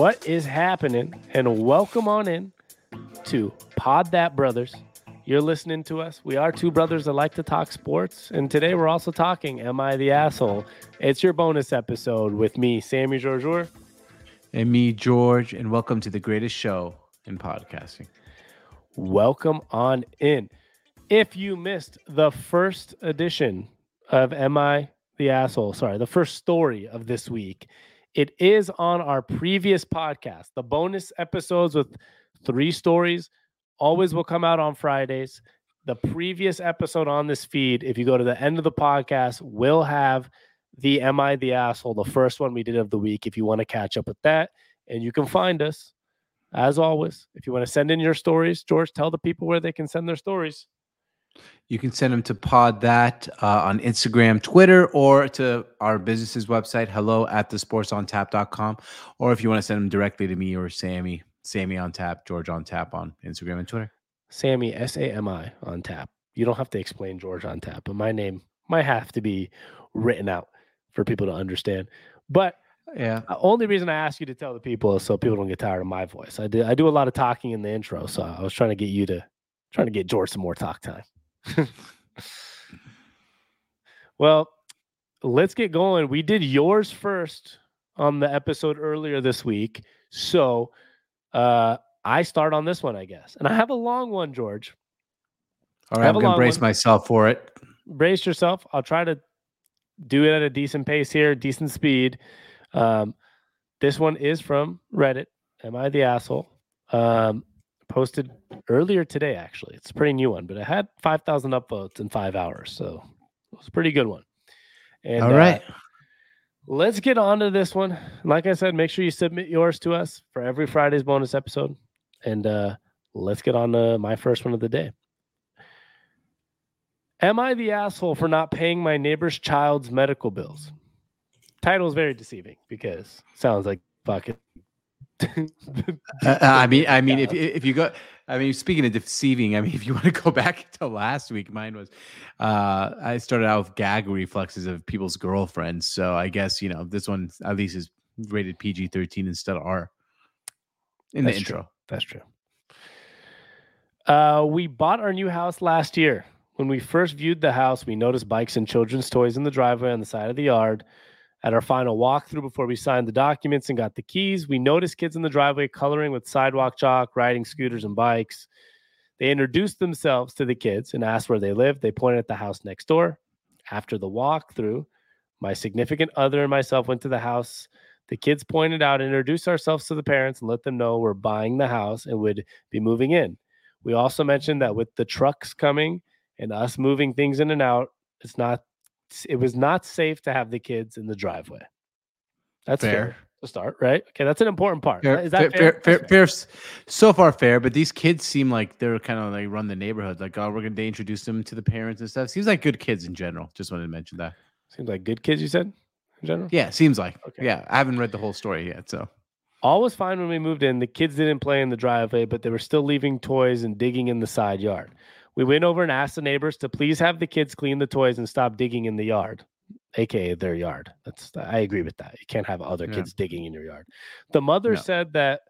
What is happening? And welcome on in to Pod That Brothers. You're listening to us. We are two brothers that like to talk sports. And today we're also talking Am I the Asshole? It's your bonus episode with me, Sammy Georgiou. And me, George, and welcome to the greatest show in podcasting. Welcome on in. If you missed the first edition of Am I the Asshole, sorry, the first story of this week, it is on our previous podcast. The bonus episodes with three stories always will come out on Fridays. The previous episode on this feed, if you go to the end of the podcast, will have the Am I the Asshole, the first one we did of the week, if you want to catch up with that. And you can find us, as always. If you want to send in your stories, George, tell the people where they can send their stories. You can send them to Pod That uh, on Instagram, Twitter, or to our business's website, hello at the sportsontap.com. Or if you want to send them directly to me or Sammy, Sammy on tap, George on tap on Instagram and Twitter. Sammy, S A M I on tap. You don't have to explain George on tap, but my name might have to be written out for people to understand. But yeah, the only reason I ask you to tell the people is so people don't get tired of my voice. I do I do a lot of talking in the intro, so I was trying to get you to trying to get George some more talk time. Well, let's get going. We did yours first on the episode earlier this week. So uh I start on this one, I guess. And I have a long one, George. All right, I'm going to brace one. myself for it. Brace yourself. I'll try to do it at a decent pace here, decent speed. Um, this one is from Reddit. Am I the asshole? Um, posted earlier today, actually. It's a pretty new one, but it had 5,000 upvotes in five hours. So it was a pretty good one. And, All right. Uh, let's get on to this one. Like I said, make sure you submit yours to us for every Friday's bonus episode. And uh, let's get on to my first one of the day. Am I the asshole for not paying my neighbor's child's medical bills? Title is very deceiving because sounds like fucking uh, I mean, I mean, if if you go, I mean, speaking of deceiving, I mean, if you want to go back to last week, mine was, uh, I started out with gag reflexes of people's girlfriends. So I guess you know this one at least is rated PG thirteen instead of R. In That's the intro, true. That's true. Uh, we bought our new house last year. When we first viewed the house, we noticed bikes and children's toys in the driveway on the side of the yard. At our final walkthrough before we signed the documents and got the keys, we noticed kids in the driveway coloring with sidewalk chalk, riding scooters and bikes. They introduced themselves to the kids and asked where they lived. They pointed at the house next door. After the walkthrough, my significant other and myself went to the house. The kids pointed out, introduced ourselves to the parents, and let them know we're buying the house and would be moving in. We also mentioned that with the trucks coming and us moving things in and out, it's not it was not safe to have the kids in the driveway. That's fair. fair to start, right? Okay, that's an important part. Fair, Is that fair? Fair, fair, fair, So far, fair. But these kids seem like they're kind of like run the neighborhood. Like, oh, we're gonna introduce them to the parents and stuff. Seems like good kids in general. Just wanted to mention that. Seems like good kids. You said in general. Yeah, seems like. Okay. Yeah, I haven't read the whole story yet, so. All was fine when we moved in. The kids didn't play in the driveway, but they were still leaving toys and digging in the side yard. We went over and asked the neighbors to please have the kids clean the toys and stop digging in the yard, aka their yard. That's I agree with that. You can't have other yeah. kids digging in your yard. The mother no. said that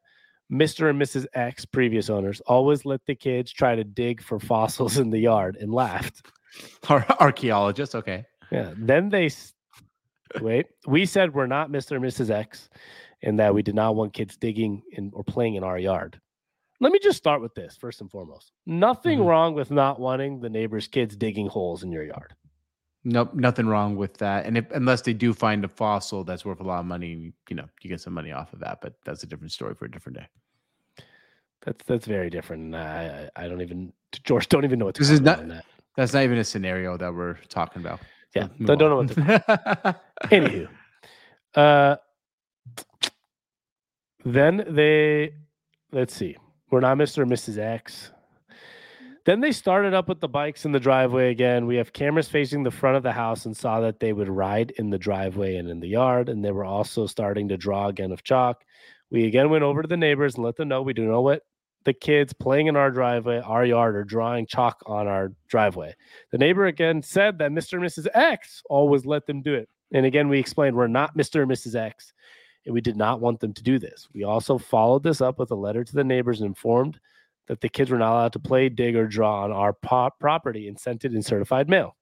Mr. and Mrs. X, previous owners, always let the kids try to dig for fossils in the yard and laughed. Archaeologists, okay. Yeah. Then they wait. We said we're not Mr. and Mrs. X and that we did not want kids digging in or playing in our yard let me just start with this first and foremost. Nothing mm-hmm. wrong with not wanting the neighbor's kids digging holes in your yard. Nope, nothing wrong with that. And if, unless they do find a fossil that's worth a lot of money, you know, you get some money off of that. But that's a different story for a different day. That's that's very different. I I, I don't even George don't even know what to. This is not. That. That's not even a scenario that we're talking about. Yeah, so don't, don't know what to. Anywho, uh, then they let's see. We're not Mr. and Mrs. X. Mm. Then they started up with the bikes in the driveway again. We have cameras facing the front of the house and saw that they would ride in the driveway and in the yard. And they were also starting to draw again of chalk. We again went over to the neighbors and let them know we do know what the kids playing in our driveway, our yard, are drawing chalk on our driveway. The neighbor again said that Mr. and Mrs. X always let them do it. And again, we explained we're not Mr. and Mrs. X and we did not want them to do this. We also followed this up with a letter to the neighbors and informed that the kids were not allowed to play, dig, or draw on our po- property and sent it in certified mail.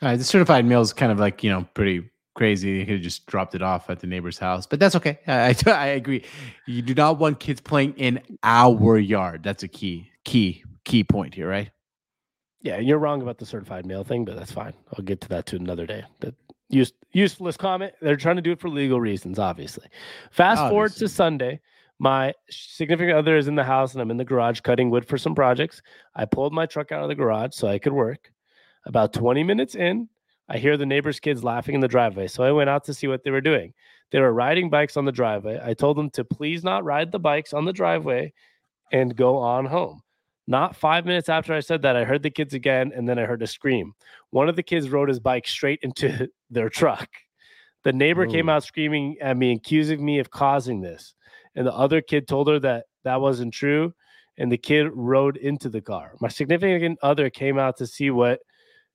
All right, the certified mail is kind of like you know pretty crazy. You could have just dropped it off at the neighbor's house, but that's okay. I, I, agree. You do not want kids playing in our yard. That's a key, key, key point here, right? Yeah, and you're wrong about the certified mail thing, but that's fine. I'll get to that to another day. That use, useless comment. They're trying to do it for legal reasons, obviously. Fast obviously. forward to Sunday. My significant other is in the house and I'm in the garage cutting wood for some projects. I pulled my truck out of the garage so I could work. About 20 minutes in, I hear the neighbor's kids laughing in the driveway. So I went out to see what they were doing. They were riding bikes on the driveway. I told them to please not ride the bikes on the driveway and go on home. Not five minutes after I said that, I heard the kids again, and then I heard a scream. One of the kids rode his bike straight into their truck. The neighbor Ooh. came out screaming at me, accusing me of causing this. And the other kid told her that that wasn't true. And the kid rode into the car. My significant other came out to see what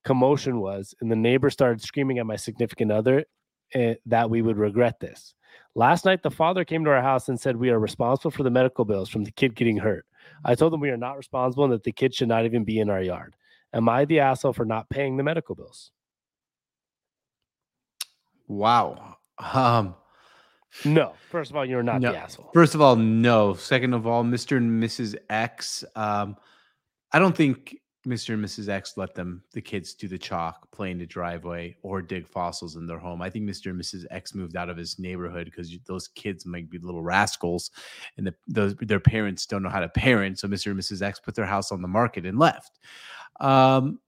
commotion was. And the neighbor started screaming at my significant other eh, that we would regret this. Last night, the father came to our house and said we are responsible for the medical bills from the kid getting hurt. I told them we are not responsible and that the kid should not even be in our yard. Am I the asshole for not paying the medical bills? Wow. Um, no. First of all, you're not no. the asshole. First of all, no. Second of all, Mr. and Mrs. X. Um, I don't think Mr. and Mrs. X let them, the kids, do the chalk, play in the driveway, or dig fossils in their home. I think Mr. and Mrs. X moved out of his neighborhood because those kids might be little rascals, and the, those their parents don't know how to parent. So Mr. and Mrs. X put their house on the market and left. Um,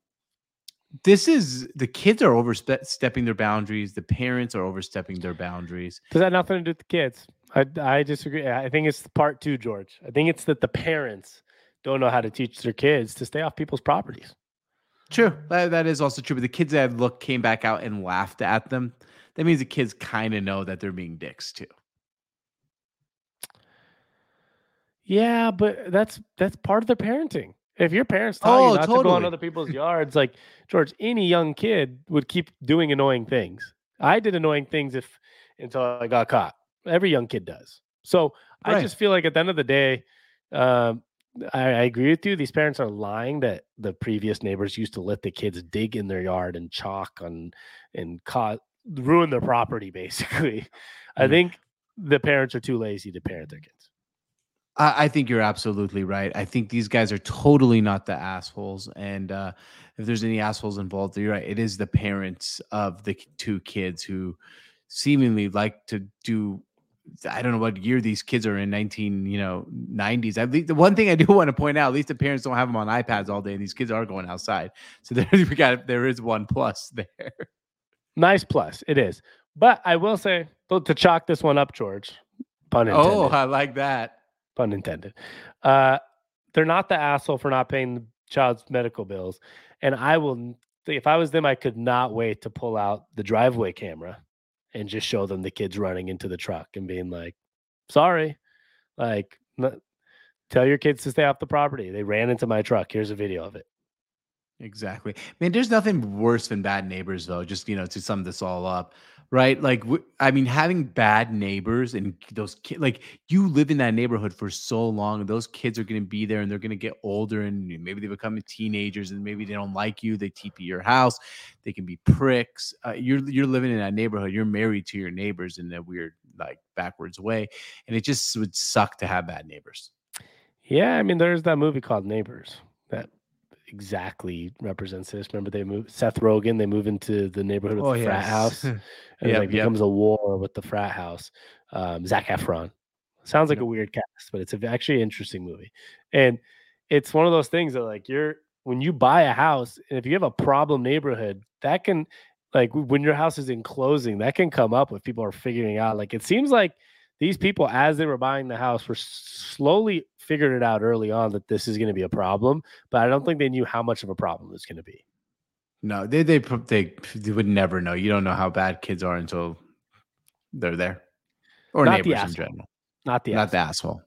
this is the kids are overstepping their boundaries. The parents are overstepping their boundaries. Does that nothing to do with the kids? I I disagree. I think it's part two, George. I think it's that the parents don't know how to teach their kids to stay off people's properties. True. That, that is also true. But the kids that look came back out and laughed at them. That means the kids kind of know that they're being dicks too. Yeah, but that's that's part of their parenting. If your parents tell oh, you not totally. to go on other people's yards, like George, any young kid would keep doing annoying things. I did annoying things if until I got caught. Every young kid does. So right. I just feel like at the end of the day, um, I, I, agree with you. These parents are lying that the previous neighbors used to let the kids dig in their yard and chalk on and cause ruin their property. Basically, mm-hmm. I think the parents are too lazy to parent their kids. I, I, think you're absolutely right. I think these guys are totally not the assholes, and uh, if there's any assholes involved, you're right. It is the parents of the two kids who seemingly like to do I don't know what year these kids are in 19, you know, 90s. At least the one thing I do want to point out, at least the parents don't have them on iPads all day, and these kids are going outside. So there we got there is one plus there. Nice plus, it is. But I will say to chalk this one up, George. Pun intended. Oh, I like that. Pun intended. Uh, they're not the asshole for not paying the child's medical bills. And I will if I was them, I could not wait to pull out the driveway camera and just show them the kids running into the truck and being like, sorry, like, tell your kids to stay off the property. They ran into my truck. Here's a video of it. Exactly. I mean, there's nothing worse than bad neighbors, though. Just you know, to sum this all up, right? Like, I mean, having bad neighbors and those kids, like you live in that neighborhood for so long, and those kids are going to be there, and they're going to get older, and maybe they become teenagers, and maybe they don't like you. They TP your house. They can be pricks. Uh, you're you're living in that neighborhood. You're married to your neighbors in a weird, like backwards way, and it just would suck to have bad neighbors. Yeah, I mean, there's that movie called Neighbors that exactly represents this. Remember, they move Seth Rogen. They move into the neighborhood with oh, the yes. frat house, and yep, like becomes a war with the frat house. Um, Zac Efron sounds like yep. a weird cast, but it's a, actually an interesting movie. And it's one of those things that like you're when you buy a house, and if you have a problem neighborhood, that can like when your house is in closing, that can come up if people are figuring out. Like it seems like these people, as they were buying the house, were slowly figured it out early on that this is going to be a problem. But I don't think they knew how much of a problem it's going to be. No, they, they they they would never know. You don't know how bad kids are until they're there, or Not neighbors in general. Not the not asshole. the asshole.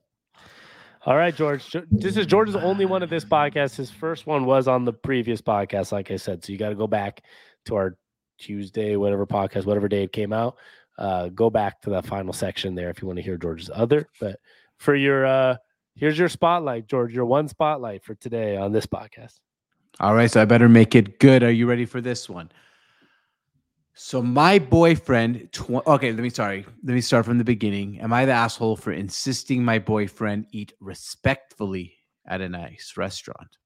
All right, George. This is George's only one of this podcast. His first one was on the previous podcast, like I said. So you got to go back to our Tuesday, whatever podcast, whatever day it came out uh, go back to the final section there if you want to hear George's other. But for your uh, here's your spotlight, George. Your one spotlight for today on this podcast. All right, so I better make it good. Are you ready for this one? So my boyfriend, tw- okay, let me sorry, let me start from the beginning. Am I the asshole for insisting my boyfriend eat respectfully at a nice restaurant?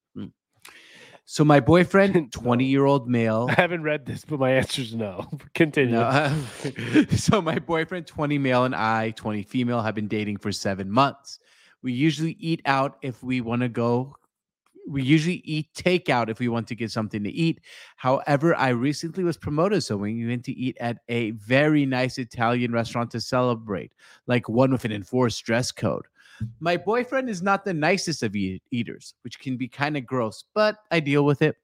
So my boyfriend, twenty year old male. I haven't read this, but my answer is no. Continue. No. so my boyfriend, twenty male, and I, twenty female, have been dating for seven months. We usually eat out if we want to go we usually eat takeout if we want to get something to eat. However, I recently was promoted, so we went to eat at a very nice Italian restaurant to celebrate, like one with an enforced dress code. My boyfriend is not the nicest of eat- eaters, which can be kind of gross, but I deal with it.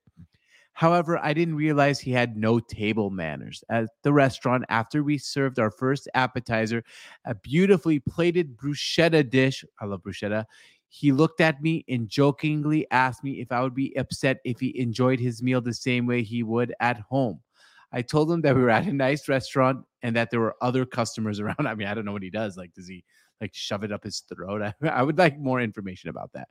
However, I didn't realize he had no table manners at the restaurant after we served our first appetizer, a beautifully plated bruschetta dish. I love bruschetta. He looked at me and jokingly asked me if I would be upset if he enjoyed his meal the same way he would at home. I told him that we were at a nice restaurant and that there were other customers around. I mean, I don't know what he does. Like, does he like shove it up his throat. I, I would like more information about that.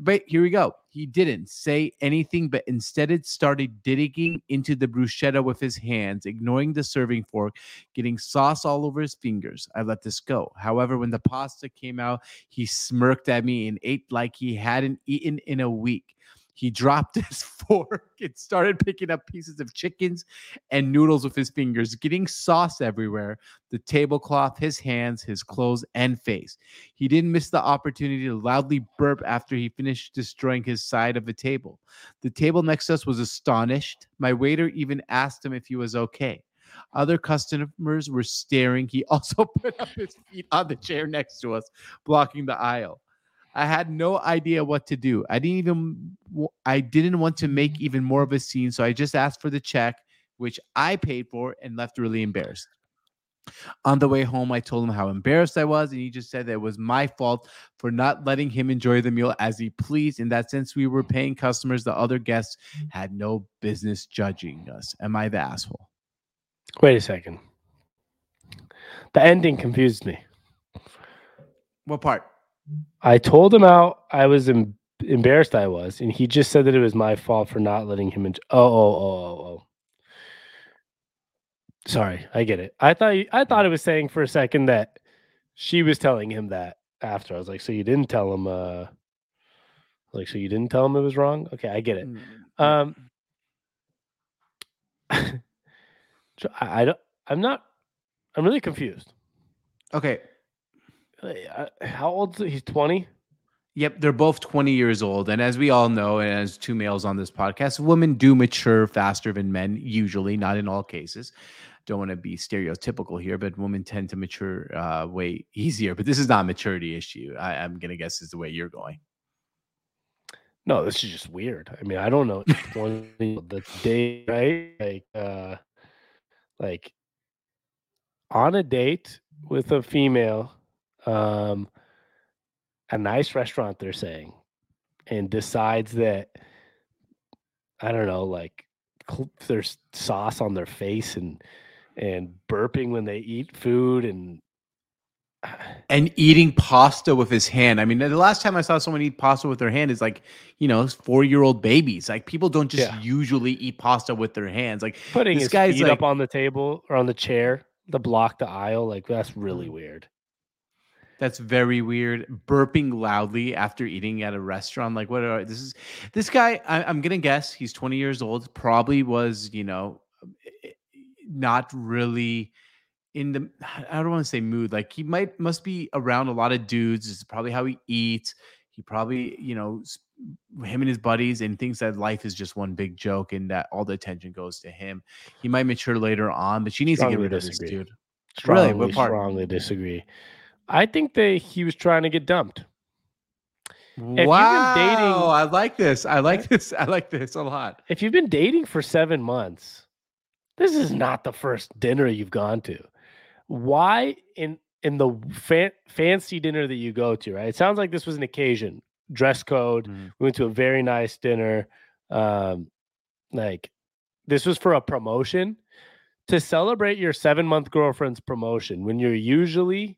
But here we go. He didn't say anything, but instead it started digging into the bruschetta with his hands, ignoring the serving fork, getting sauce all over his fingers. I let this go. However, when the pasta came out, he smirked at me and ate like he hadn't eaten in a week. He dropped his fork and started picking up pieces of chickens and noodles with his fingers, getting sauce everywhere the tablecloth, his hands, his clothes, and face. He didn't miss the opportunity to loudly burp after he finished destroying his side of the table. The table next to us was astonished. My waiter even asked him if he was okay. Other customers were staring. He also put up his feet on the chair next to us, blocking the aisle. I had no idea what to do. I didn't even I didn't want to make mm. even more of a scene, so I just asked for the check, which I paid for, and left really embarrassed. On the way home, I told him how embarrassed I was, and he just said that it was my fault for not letting him enjoy the meal as he pleased. And that since we were paying customers, the other guests mm. had no business judging us. Am I the asshole? Wait a second. The ending confused me. What part? I told him how I was em- embarrassed I was, and he just said that it was my fault for not letting him. Enjoy- oh, oh, oh, oh, oh. Sorry, I get it. I thought I thought it was saying for a second that she was telling him that after. I was like, so you didn't tell him, uh, like, so you didn't tell him it was wrong. Okay, I get it. Mm-hmm. Um, I, I don't. I'm not. I'm really confused. Okay, how old? He's twenty. Yep, they're both 20 years old. And as we all know, and as two males on this podcast, women do mature faster than men, usually, not in all cases. Don't want to be stereotypical here, but women tend to mature uh, way easier. But this is not a maturity issue. I, am going to guess is the way you're going. No, this is just weird. I mean, I don't know the day, right? Like, uh, like on a date with a female um, a nice restaurant, they're saying, and decides that I don't know, like there's sauce on their face and and burping when they eat food and and eating pasta with his hand. I mean, the last time I saw someone eat pasta with their hand is like, you know, four year old babies. Like people don't just yeah. usually eat pasta with their hands. Like putting his guy's feet like, up on the table or on the chair to block the aisle. Like that's really mm. weird. That's very weird. Burping loudly after eating at a restaurant. Like, what are this is this guy? I, am gonna guess he's 20 years old. Probably was, you know, not really in the I don't want to say mood. Like he might must be around a lot of dudes. This is probably how he eats. He probably, you know, him and his buddies and thinks that life is just one big joke and that all the attention goes to him. He might mature later on, but she needs strongly to get rid disagree. of this dude. Strongly, really? strongly disagree. I think that he was trying to get dumped. If wow, dating, Oh, I like this. I like this. I like this a lot. If you've been dating for seven months, this is not the first dinner you've gone to. Why in in the fa- fancy dinner that you go to? Right? It sounds like this was an occasion, dress code. Mm. We went to a very nice dinner. Um, like this was for a promotion to celebrate your seven month girlfriend's promotion when you're usually,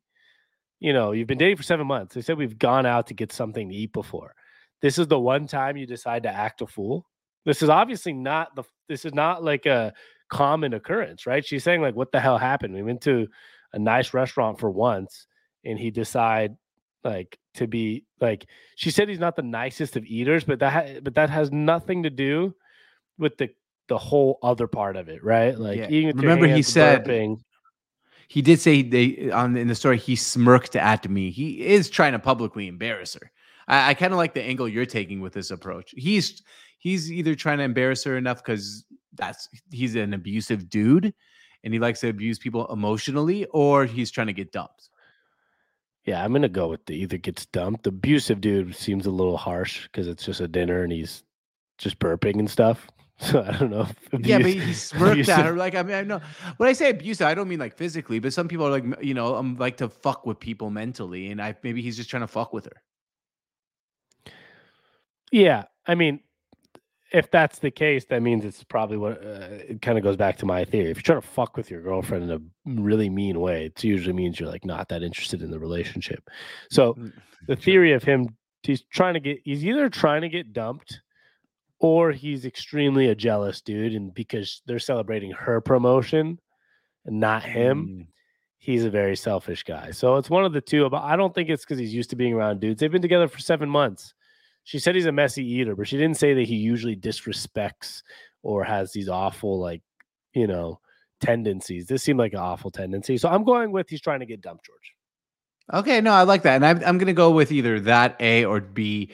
you know, you've been dating for seven months. They said we've gone out to get something to eat before. This is the one time you decide to act a fool. This is obviously not the. This is not like a common occurrence, right? She's saying like, "What the hell happened?" We went to a nice restaurant for once, and he decide like to be like. She said he's not the nicest of eaters, but that ha- but that has nothing to do with the the whole other part of it, right? Like Yeah. eating. Remember he said- burping. He did say they on in the story he smirked at me. He is trying to publicly embarrass her. I, I kind of like the angle you're taking with this approach. He's he's either trying to embarrass her enough because that's he's an abusive dude and he likes to abuse people emotionally, or he's trying to get dumped. Yeah, I'm gonna go with the either gets dumped. The abusive dude seems a little harsh because it's just a dinner and he's just burping and stuff. So I don't know. Yeah, but he smirked at her. Like I mean, I know when I say abusive, I don't mean like physically, but some people are like, you know, I'm like to fuck with people mentally, and I maybe he's just trying to fuck with her. Yeah, I mean, if that's the case, that means it's probably what uh, it kind of goes back to my theory. If you're trying to fuck with your girlfriend in a really mean way, it usually means you're like not that interested in the relationship. So Mm, the theory of him, he's trying to get, he's either trying to get dumped, or he's extremely a jealous dude, and because they're celebrating her promotion and not him, Mm. he's a very selfish guy. So it's one of the two. But I don't think it's because he's used to being around dudes. They've been together for seven months. She said he's a messy eater, but she didn't say that he usually disrespects or has these awful, like, you know, tendencies. This seemed like an awful tendency. So I'm going with he's trying to get dumped, George. Okay, no, I like that, and I'm I'm gonna go with either that A or B.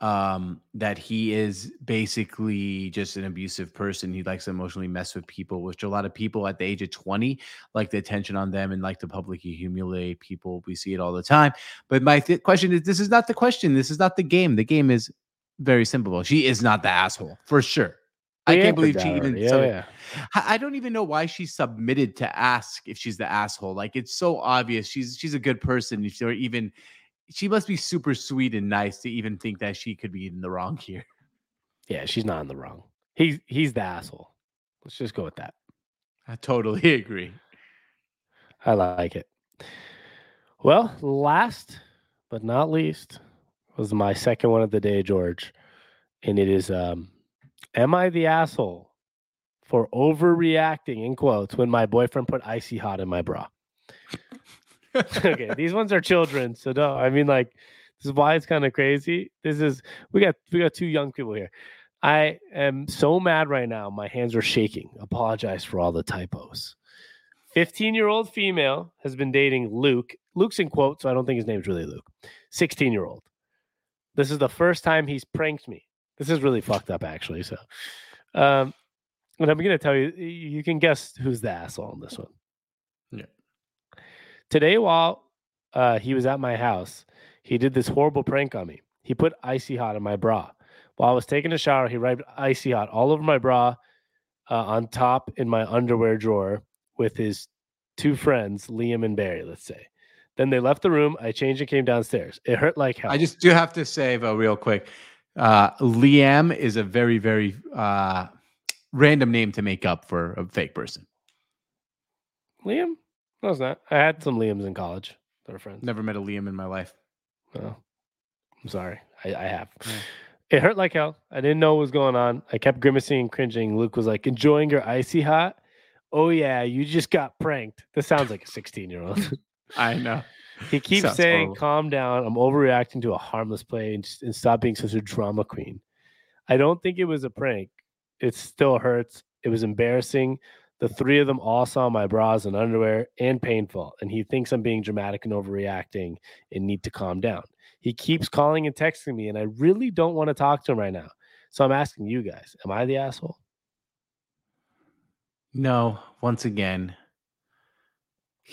Um, that he is basically just an abusive person. He likes to emotionally mess with people, which a lot of people at the age of 20 like the attention on them and like to publicly humiliate people. We see it all the time. But my th- question is this is not the question. This is not the game. The game is very simple. She is not the asshole for sure. I can't believe she even. Yeah, yeah. I don't even know why she submitted to ask if she's the asshole. Like it's so obvious. She's she's a good person. If Or even she must be super sweet and nice to even think that she could be in the wrong here. Yeah, she's not in the wrong. He's he's the asshole. Let's just go with that. I totally agree. I like it. Well, last but not least was my second one of the day, George. And it is um Am I the asshole for overreacting in quotes when my boyfriend put icy hot in my bra? Okay, these ones are children, so no, I mean like this is why it's kind of crazy. This is we got we got two young people here. I am so mad right now. My hands are shaking. Apologize for all the typos. 15 year old female has been dating Luke. Luke's in quotes, so I don't think his name's really Luke. 16 year old. This is the first time he's pranked me. This is really fucked up, actually. So, um, and I'm going to tell you, you can guess who's the asshole on this one. Today, while uh, he was at my house, he did this horrible prank on me. He put icy hot on my bra. While I was taking a shower, he rubbed icy hot all over my bra, uh, on top in my underwear drawer with his two friends, Liam and Barry, let's say. Then they left the room. I changed and came downstairs. It hurt like hell. I just do have to say, though, real quick, uh, Liam is a very, very uh, random name to make up for a fake person. Liam? No, it's not. I had some Liams in college that are friends. Never met a Liam in my life. No. I'm sorry. I, I have. Yeah. It hurt like hell. I didn't know what was going on. I kept grimacing and cringing. Luke was like, enjoying your icy hot? Oh, yeah, you just got pranked. This sounds like a 16 year old. I know. he keeps Sounds saying, horrible. calm down. I'm overreacting to a harmless play and, and stop being such a drama queen. I don't think it was a prank. It still hurts. It was embarrassing. The three of them all saw my bras and underwear and painful. And he thinks I'm being dramatic and overreacting and need to calm down. He keeps calling and texting me, and I really don't want to talk to him right now. So I'm asking you guys, am I the asshole? No, once again.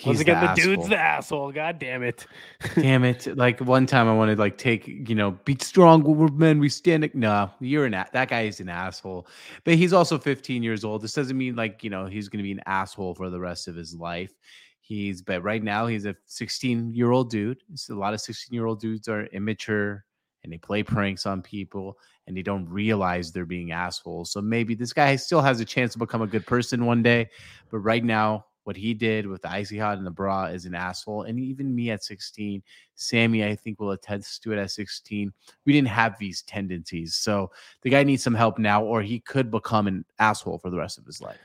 Once he's again, the, dude's asshole. the asshole. God damn it. Damn it! Like one time, I wanted like take you know, be strong. We're men. We stand. it. No, you're an a- that guy is an asshole. But he's also 15 years old. This doesn't mean like you know he's going to be an asshole for the rest of his life. He's but right now he's a 16 year old dude. It's a lot of 16 year old dudes are immature and they play pranks on people and they don't realize they're being assholes. So maybe this guy still has a chance to become a good person one day. But right now, what he did with the icy hot and the bra is an asshole. And even me at 16, Sammy, I think will attest to it at 16. We didn't have these tendencies. So the guy needs some help now, or he could become an asshole for the rest of his life.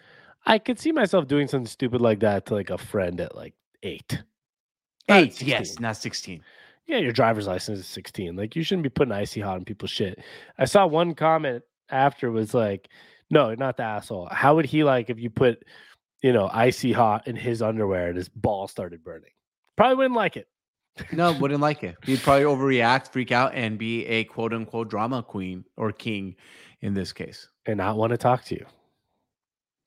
I could see myself doing something stupid like that to like a friend at like eight. Eight, yes, not 16. Yeah, your driver's license is 16. Like you shouldn't be putting icy hot on people's shit. I saw one comment after was like, no, not the asshole. How would he like if you put you know, icy hot in his underwear and his ball started burning. Probably wouldn't like it. no, wouldn't like it. He'd probably overreact, freak out, and be a quote unquote drama queen or king in this case. And not want to talk to you.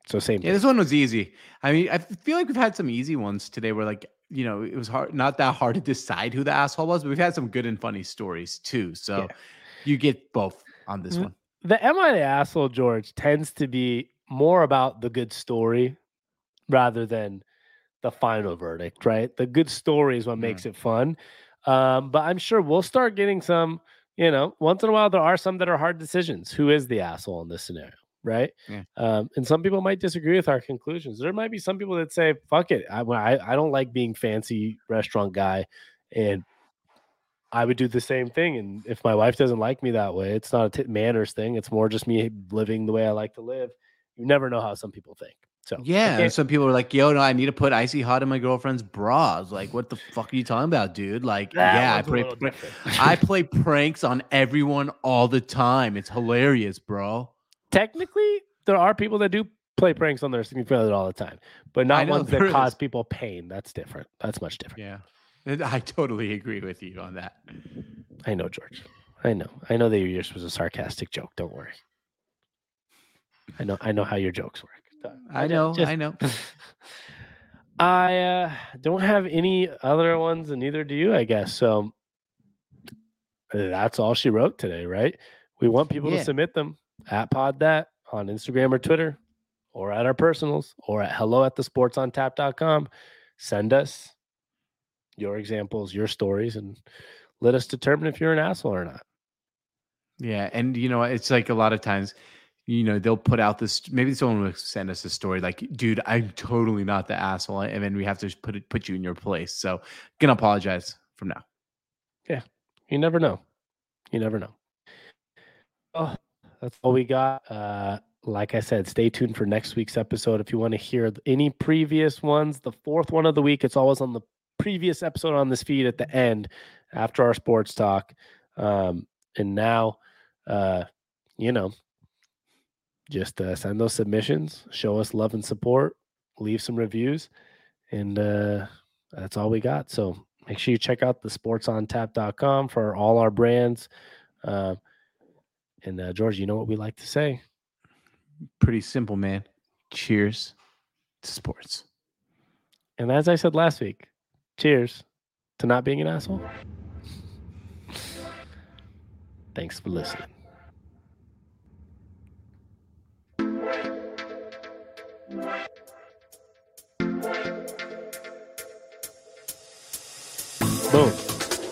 So same. Yeah, this one was easy. I mean, I feel like we've had some easy ones today where like, you know, it was hard not that hard to decide who the asshole was, but we've had some good and funny stories too. So yeah. you get both on this one. The Am I the Asshole, George, tends to be more about the good story rather than the final verdict, right? The good story is what makes mm. it fun. Um, but I'm sure we'll start getting some, you know, once in a while, there are some that are hard decisions. Who is the asshole in this scenario? Right. Yeah. Um, and some people might disagree with our conclusions. There might be some people that say, fuck it. I, I, I don't like being fancy restaurant guy. And I would do the same thing. And if my wife doesn't like me that way, it's not a t- manners thing. It's more just me living the way I like to live. You never know how some people think. So yeah, some people are like, "Yo, no, I need to put icy hot in my girlfriend's bras." Like, what the fuck are you talking about, dude? Like, yeah, I play, I play pranks on everyone all the time. It's hilarious, bro. Technically, there are people that do play pranks on their significant other all the time, but not ones that cause people pain. That's different. That's much different. Yeah, I totally agree with you on that. I know, George. I know. I know that yours was a sarcastic joke. Don't worry. I know. I know how your jokes work. I know, just, I know. I uh, don't have any other ones, and neither do you, I guess. So that's all she wrote today, right? We want people yeah. to submit them at Pod That on Instagram or Twitter, or at our personals, or at hello at the Sports on sportsontap.com. Send us your examples, your stories, and let us determine if you're an asshole or not. Yeah, and you know, it's like a lot of times you know they'll put out this maybe someone will send us a story like dude i'm totally not the asshole and then we have to put it put you in your place. So gonna apologize from now. Yeah. You never know. You never know. Oh that's all we got. Uh like i said stay tuned for next week's episode. If you want to hear any previous ones the fourth one of the week it's always on the previous episode on this feed at the end after our sports talk. Um and now uh you know just uh, send those submissions, show us love and support, leave some reviews, and uh, that's all we got. So make sure you check out the sportsontap.com for all our brands. Uh, and uh, George, you know what we like to say? Pretty simple, man. Cheers to sports. And as I said last week, cheers to not being an asshole. Thanks for listening. Boom.